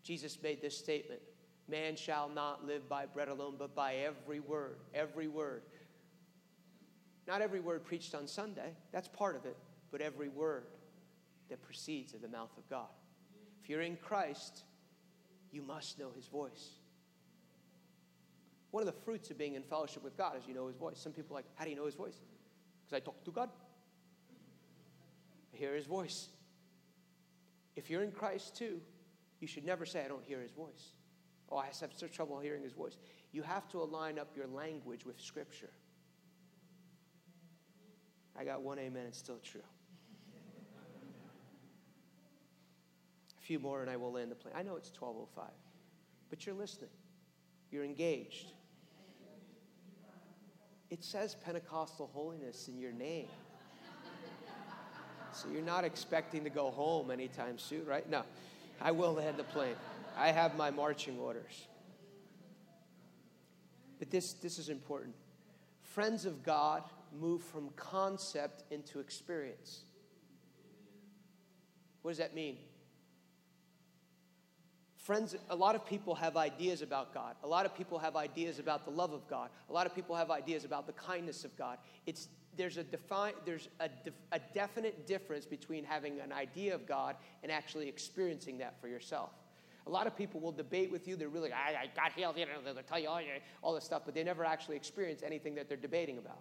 A: Jesus made this statement Man shall not live by bread alone, but by every word, every word. Not every word preached on Sunday, that's part of it, but every word that proceeds of the mouth of God. If you're in Christ, you must know his voice. One of the fruits of being in fellowship with God is you know his voice. Some people are like, how do you know his voice? Because I talk to God. I hear his voice. If you're in Christ too, you should never say, I don't hear his voice. Oh, I have such trouble hearing his voice. You have to align up your language with Scripture. I got one amen, it's still true. A few more and I will land the plane. I know it's 1205, but you're listening. You're engaged. It says Pentecostal holiness in your name. So you're not expecting to go home anytime soon, right? No, I will land the plane. I have my marching orders. But this, this is important. Friends of God move from concept into experience. What does that mean? Friends, a lot of people have ideas about God. A lot of people have ideas about the love of God. A lot of people have ideas about the kindness of God. It's, there's a, defi- there's a, def- a definite difference between having an idea of God and actually experiencing that for yourself. A lot of people will debate with you. They're really, I, I got healed, you know, they'll tell you all, all this stuff, but they never actually experience anything that they're debating about.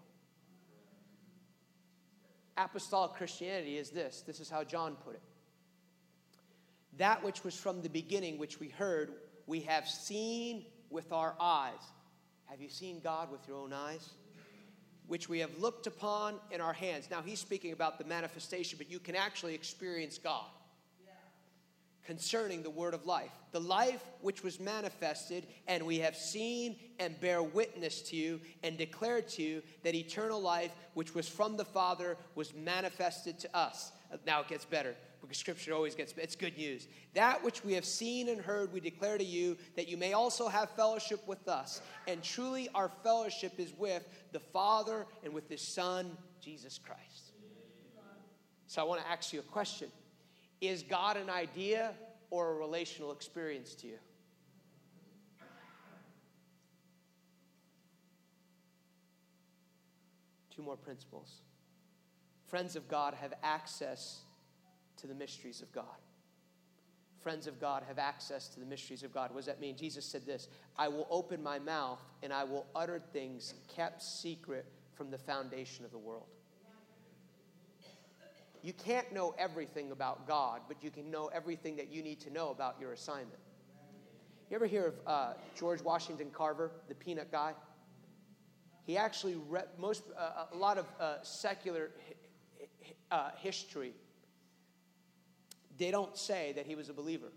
A: Apostolic Christianity is this. This is how John put it that which was from the beginning, which we heard, we have seen with our eyes. Have you seen God with your own eyes? Which we have looked upon in our hands. Now, he's speaking about the manifestation, but you can actually experience God concerning the word of life. The life which was manifested, and we have seen and bear witness to you and declare to you that eternal life, which was from the Father, was manifested to us. Now it gets better because scripture always gets better. it's good news that which we have seen and heard we declare to you that you may also have fellowship with us and truly our fellowship is with the father and with his son jesus christ so i want to ask you a question is god an idea or a relational experience to you two more principles friends of god have access to the mysteries of God. friends of God have access to the mysteries of God. What does that mean? Jesus said this I will open my mouth and I will utter things kept secret from the foundation of the world. You can't know everything about God, but you can know everything that you need to know about your assignment. You ever hear of uh, George Washington Carver, the peanut guy? He actually read most uh, a lot of uh, secular uh, history. They don't say that he was a believer,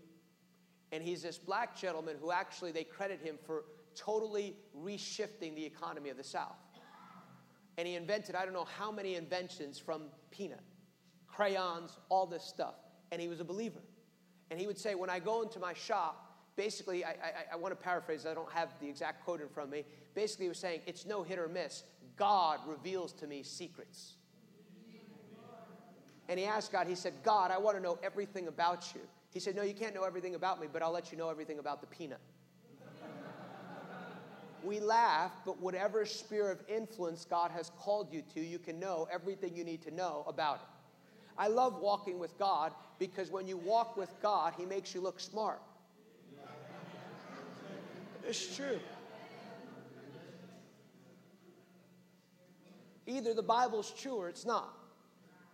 A: and he's this black gentleman who actually they credit him for totally reshifting the economy of the South. And he invented I don't know how many inventions from peanut crayons, all this stuff. And he was a believer. And he would say, when I go into my shop, basically, I, I, I want to paraphrase, I don't have the exact quote in front of me. Basically, he was saying, it's no hit or miss. God reveals to me secrets. And he asked God, he said, God, I want to know everything about you. He said, No, you can't know everything about me, but I'll let you know everything about the peanut. we laugh, but whatever sphere of influence God has called you to, you can know everything you need to know about it. I love walking with God because when you walk with God, He makes you look smart. It's true. Either the Bible's true or it's not.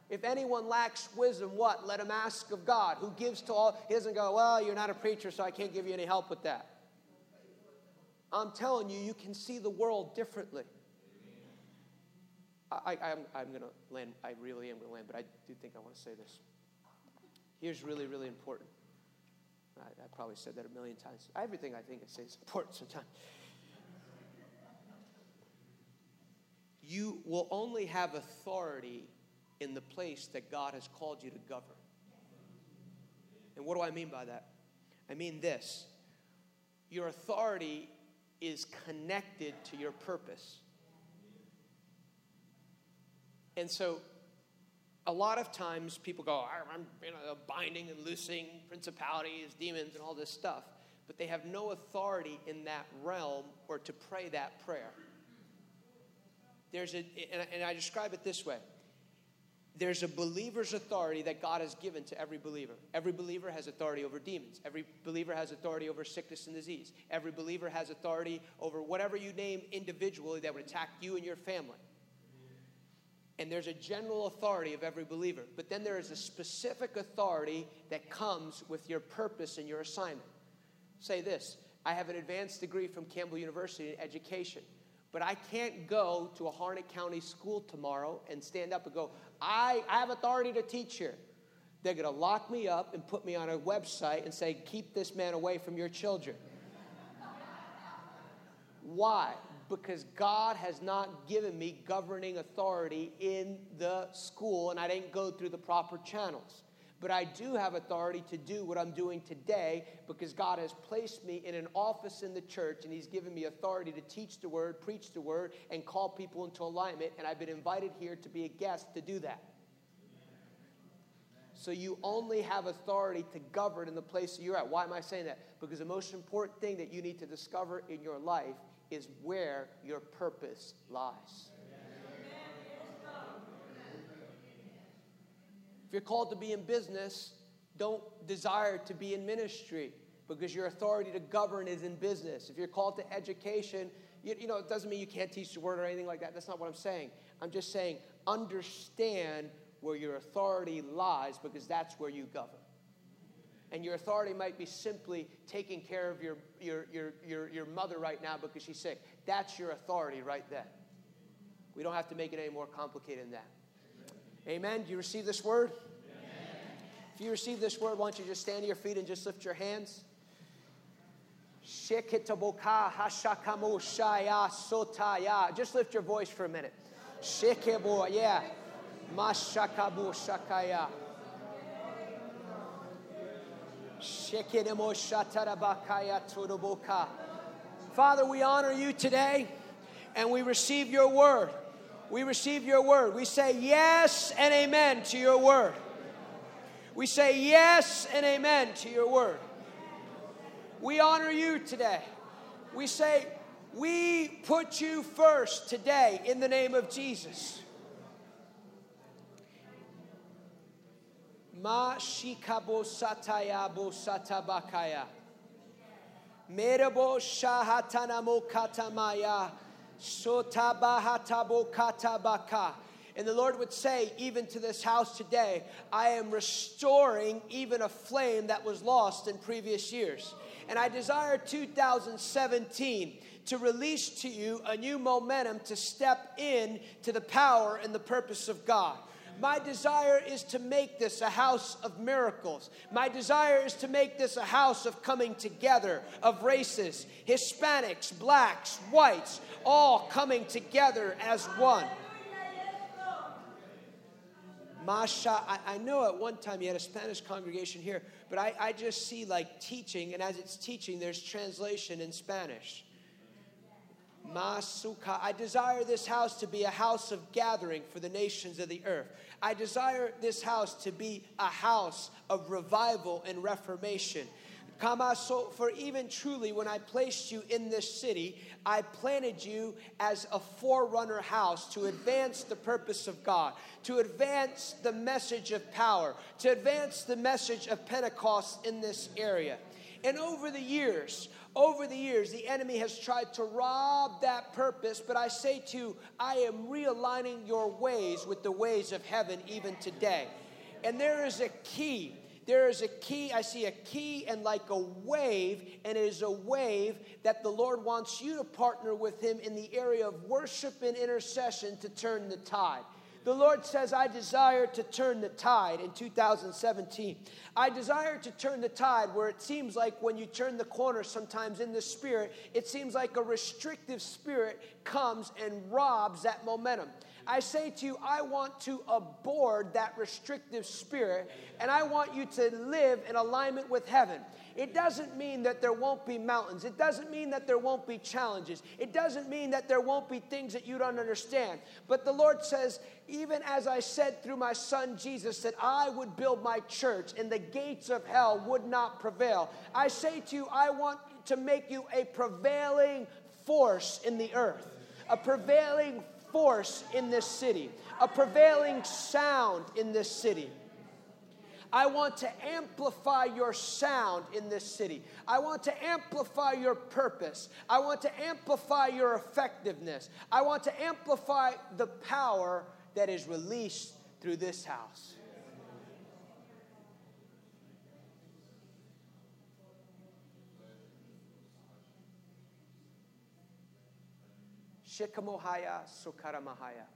A: If anyone lacks wisdom, what? Let him ask of God, who gives to all. He doesn't go, Well, you're not a preacher, so I can't give you any help with that. I'm telling you, you can see the world differently. I, am I'm, I'm going to land, I really am going to land, but I do think I want to say this. Here's really, really important. I, I probably said that a million times. Everything I think I say is important sometimes. You will only have authority in the place that God has called you to govern. And what do I mean by that? I mean this your authority is connected to your purpose. And so a lot of times people go, I'm you know, binding and loosing principalities, demons, and all this stuff. But they have no authority in that realm or to pray that prayer. There's a, and I describe it this way there's a believer's authority that God has given to every believer. Every believer has authority over demons. Every believer has authority over sickness and disease. Every believer has authority over whatever you name individually that would attack you and your family and there's a general authority of every believer. But then there is a specific authority that comes with your purpose and your assignment. Say this I have an advanced degree from Campbell University in education, but I can't go to a Harnett County school tomorrow and stand up and go, I, I have authority to teach here. They're going to lock me up and put me on a website and say, Keep this man away from your children. Why? Because God has not given me governing authority in the school and I didn't go through the proper channels. But I do have authority to do what I'm doing today because God has placed me in an office in the church and He's given me authority to teach the word, preach the word, and call people into alignment. And I've been invited here to be a guest to do that. So you only have authority to govern in the place that you're at. Why am I saying that? Because the most important thing that you need to discover in your life is where your purpose lies. If you're called to be in business, don't desire to be in ministry because your authority to govern is in business. If you're called to education, you, you, know, it doesn't mean you can't teach the word or anything like that. That's not what I'm saying. I'm just saying understand where your authority lies because that's where you govern and your authority might be simply taking care of your, your, your, your, your mother right now because she's sick. That's your authority right then. We don't have to make it any more complicated than that. Amen. Do you receive this word? Amen. If you receive this word, why don't you just stand to your feet and just lift your hands? Just lift your voice for a minute. Yeah. Mashakabu shakaya. Father, we honor you today and we receive your word. We receive your word. We say yes and amen to your word. We say yes and amen to your word. We honor you today. We say, we put you first today in the name of Jesus. Ma shikabo sataya bo satabakaya. Merabo shahatanamo katamaya. Sotabahatabo katabaka. And the Lord would say, even to this house today, I am restoring even a flame that was lost in previous years. And I desire 2017 to release to you a new momentum to step in to the power and the purpose of God. My desire is to make this a house of miracles. My desire is to make this a house of coming together of races, Hispanics, blacks, whites, all coming together as one. Masha, I, I, know at one time you had a Spanish congregation here, but I, I just see like teaching, and as it's teaching, there's translation in Spanish. Masuka. I desire this house to be a house of gathering for the nations of the earth. I desire this house to be a house of revival and reformation. Kamaso, for even truly, when I placed you in this city, I planted you as a forerunner house to advance the purpose of God, to advance the message of power, to advance the message of Pentecost in this area. And over the years, over the years, the enemy has tried to rob that purpose, but I say to you, I am realigning your ways with the ways of heaven even today. And there is a key. There is a key. I see a key and like a wave, and it is a wave that the Lord wants you to partner with Him in the area of worship and intercession to turn the tide. The Lord says, I desire to turn the tide in 2017. I desire to turn the tide where it seems like when you turn the corner sometimes in the spirit, it seems like a restrictive spirit comes and robs that momentum. I say to you, I want to abhor that restrictive spirit and I want you to live in alignment with heaven. It doesn't mean that there won't be mountains. It doesn't mean that there won't be challenges. It doesn't mean that there won't be things that you don't understand. But the Lord says, even as I said through my son Jesus, that I would build my church and the gates of hell would not prevail. I say to you, I want to make you a prevailing force in the earth, a prevailing force in this city, a prevailing sound in this city. I want to amplify your sound in this city. I want to amplify your purpose. I want to amplify your effectiveness. I want to amplify the power that is released through this house. Shikamohaya Sukaramahaya.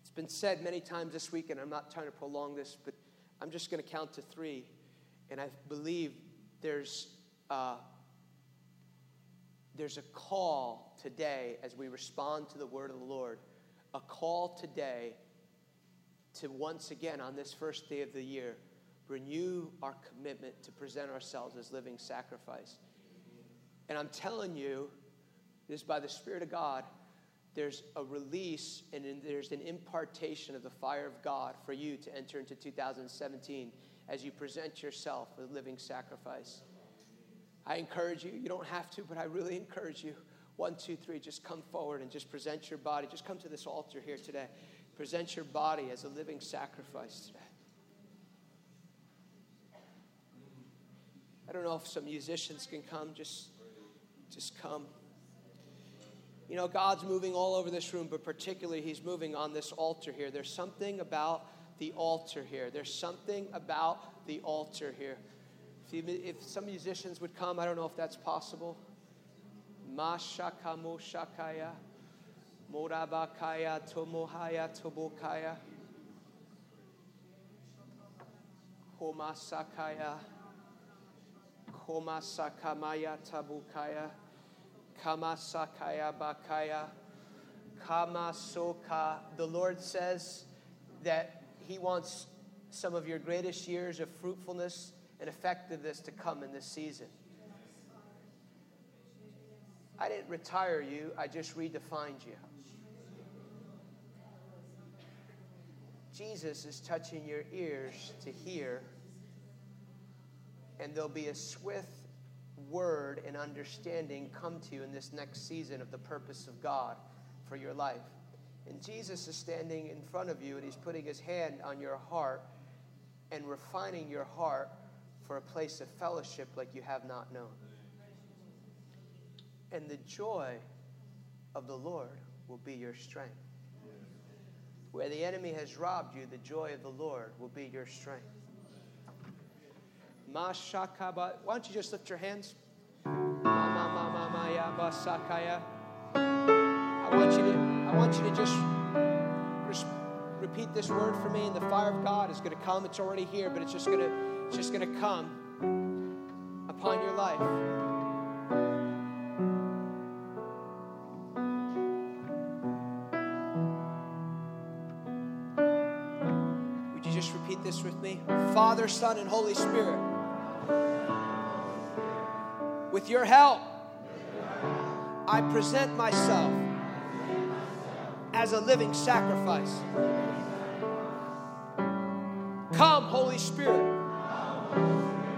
A: It's been said many times this week, and I'm not trying to prolong this, but I'm just going to count to three. And I believe there's, uh, there's a call today as we respond to the word of the Lord, a call today to once again, on this first day of the year, renew our commitment to present ourselves as living sacrifice. And I'm telling you, this by the Spirit of God, there's a release and there's an impartation of the fire of God for you to enter into 2017 as you present yourself a living sacrifice. I encourage you, you don't have to, but I really encourage you. One, two, three, just come forward and just present your body. Just come to this altar here today. Present your body as a living sacrifice today. I don't know if some musicians can come, just, just come. You know, God's moving all over this room, but particularly He's moving on this altar here. There's something about the altar here. There's something about the altar here. If, you, if some musicians would come, I don't know if that's possible. Mashakamo shakaya. Morabakaya tomohaya tobokaya. Komasakaya. Komasakamaya tabukaya. Kamasakaya bakaya. Kamasoka. The Lord says that He wants some of your greatest years of fruitfulness and effectiveness to come in this season. I didn't retire you, I just redefined you. Jesus is touching your ears to hear, and there'll be a swift word and understanding come to you in this next season of the purpose of God for your life. And Jesus is standing in front of you and he's putting his hand on your heart and refining your heart for a place of fellowship like you have not known. And the joy of the Lord will be your strength. Where the enemy has robbed you, the joy of the Lord will be your strength. Why don't you just lift your hands? I want you to, I want you to just, just repeat this word for me, and the fire of God is going to come. It's already here, but it's just going to, it's just going to come upon your life. This with me? Father, Son, and Holy Spirit, with your help, I present myself as a living sacrifice. Come, Holy Spirit.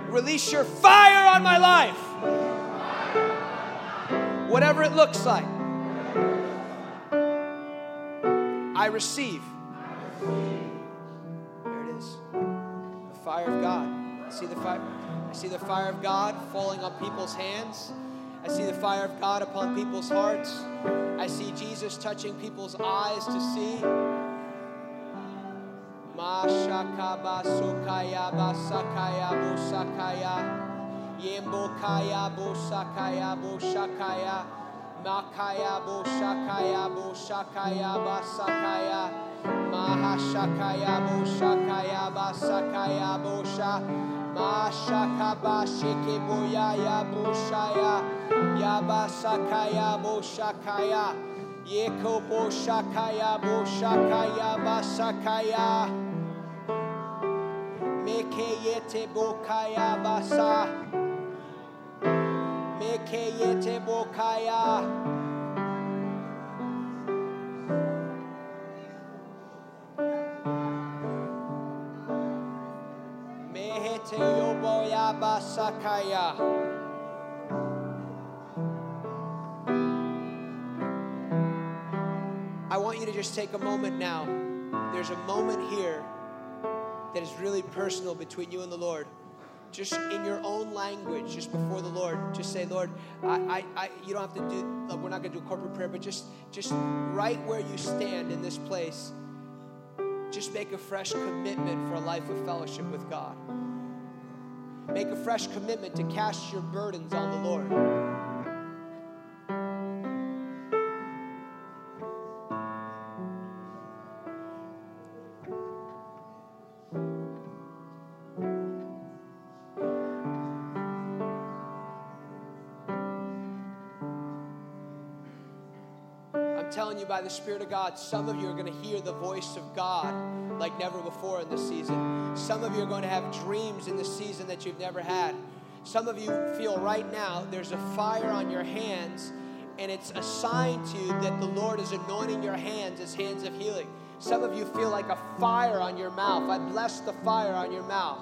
A: Release your fire on my life. Whatever it looks like, I receive. Fire of God. See the fire? I see the fire of God falling on people's hands. I see the fire of God upon people's hearts. I see Jesus touching people's eyes to see. Mashakaba sukaya basakaya busakaya. Yembokaya busakaya bushakaya. Makaya bushakaya basakaya. Mahashakaya bushakaya basakaya busha. Mashakaba shikibuya bushaya. Yabasakaya boshakaya. Yeko boshakaya boshakaya basakaya. Mekeyete bokaya basa. Mekeyete bokaya. I want you to just take a moment now. There's a moment here that is really personal between you and the Lord. Just in your own language, just before the Lord, just say, Lord, I, I, I you don't have to do. We're not going to do a corporate prayer, but just, just right where you stand in this place, just make a fresh commitment for a life of fellowship with God. Make a fresh commitment to cast your burdens on the Lord. I'm telling you by the Spirit of God, some of you are going to hear the voice of God like never before in this season. Some of you are going to have dreams in this season that you've never had. Some of you feel right now there's a fire on your hands, and it's a sign to you that the Lord is anointing your hands as hands of healing. Some of you feel like a fire on your mouth. I bless the fire on your mouth.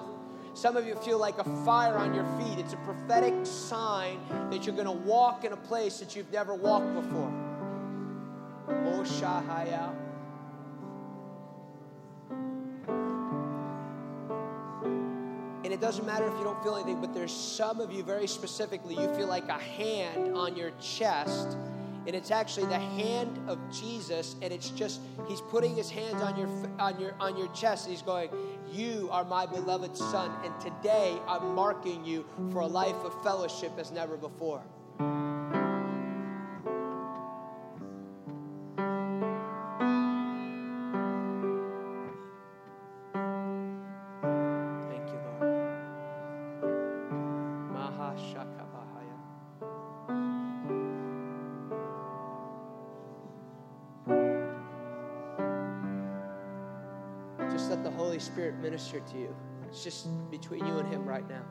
A: Some of you feel like a fire on your feet. It's a prophetic sign that you're going to walk in a place that you've never walked before. Oh, Moshahaya. And it doesn't matter if you don't feel anything, but there's some of you very specifically, you feel like a hand on your chest, and it's actually the hand of Jesus, and it's just He's putting His hands on your on your on your chest, and He's going, "You are my beloved Son, and today I'm marking you for a life of fellowship as never before." Minister to you. It's just between you and Him right now.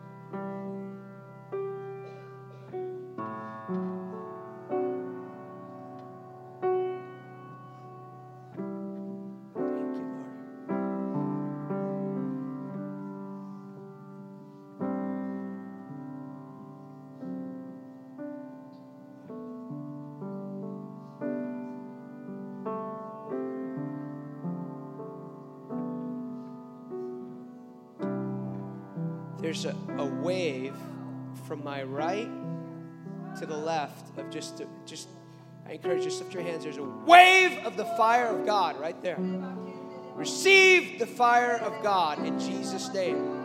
A: Wave from my right to the left of just, just I encourage you to lift your hands. There's a wave of the fire of God right there. Receive the fire of God in Jesus' name.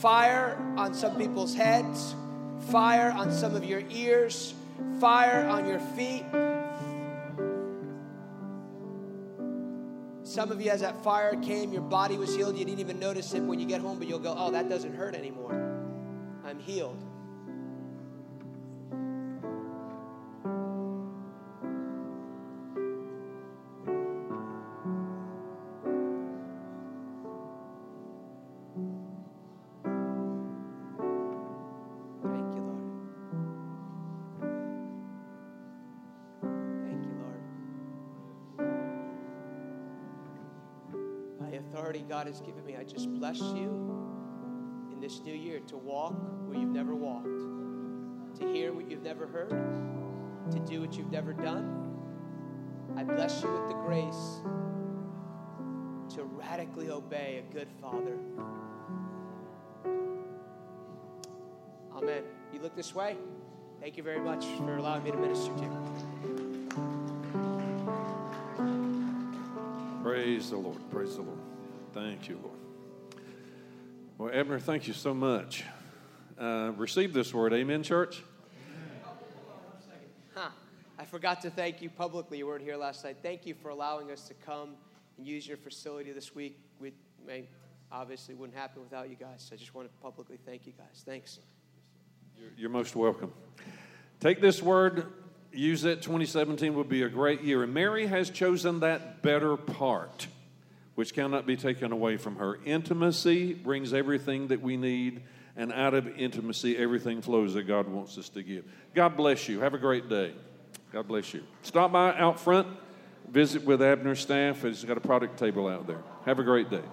A: Fire on some people's heads, fire on some of your ears, fire on your feet. Some of you, as that fire came, your body was healed. You didn't even notice it when you get home, but you'll go, oh, that doesn't hurt anymore. I'm healed. I just bless you in this new year to walk where you've never walked, to hear what you've never heard, to do what you've never done. I bless you with the grace to radically obey a good father. Amen. You look this way. Thank you very much for allowing me to minister to you.
B: Praise the Lord. Praise the Lord. Thank you, Lord. Well, Abner, thank you so much. Uh, receive this word. Amen, church?
A: Huh. I forgot to thank you publicly. You weren't here last night. Thank you for allowing us to come and use your facility this week. We may, obviously wouldn't happen without you guys. I just want to publicly thank you guys. Thanks.
B: You're, you're most welcome. Take this word, use it. 2017 will be a great year. And Mary has chosen that better part which cannot be taken away from her. Intimacy brings everything that we need, and out of intimacy, everything flows that God wants us to give. God bless you. Have a great day. God bless you. Stop by out front, visit with Abner's staff. He's got a product table out there. Have a great day.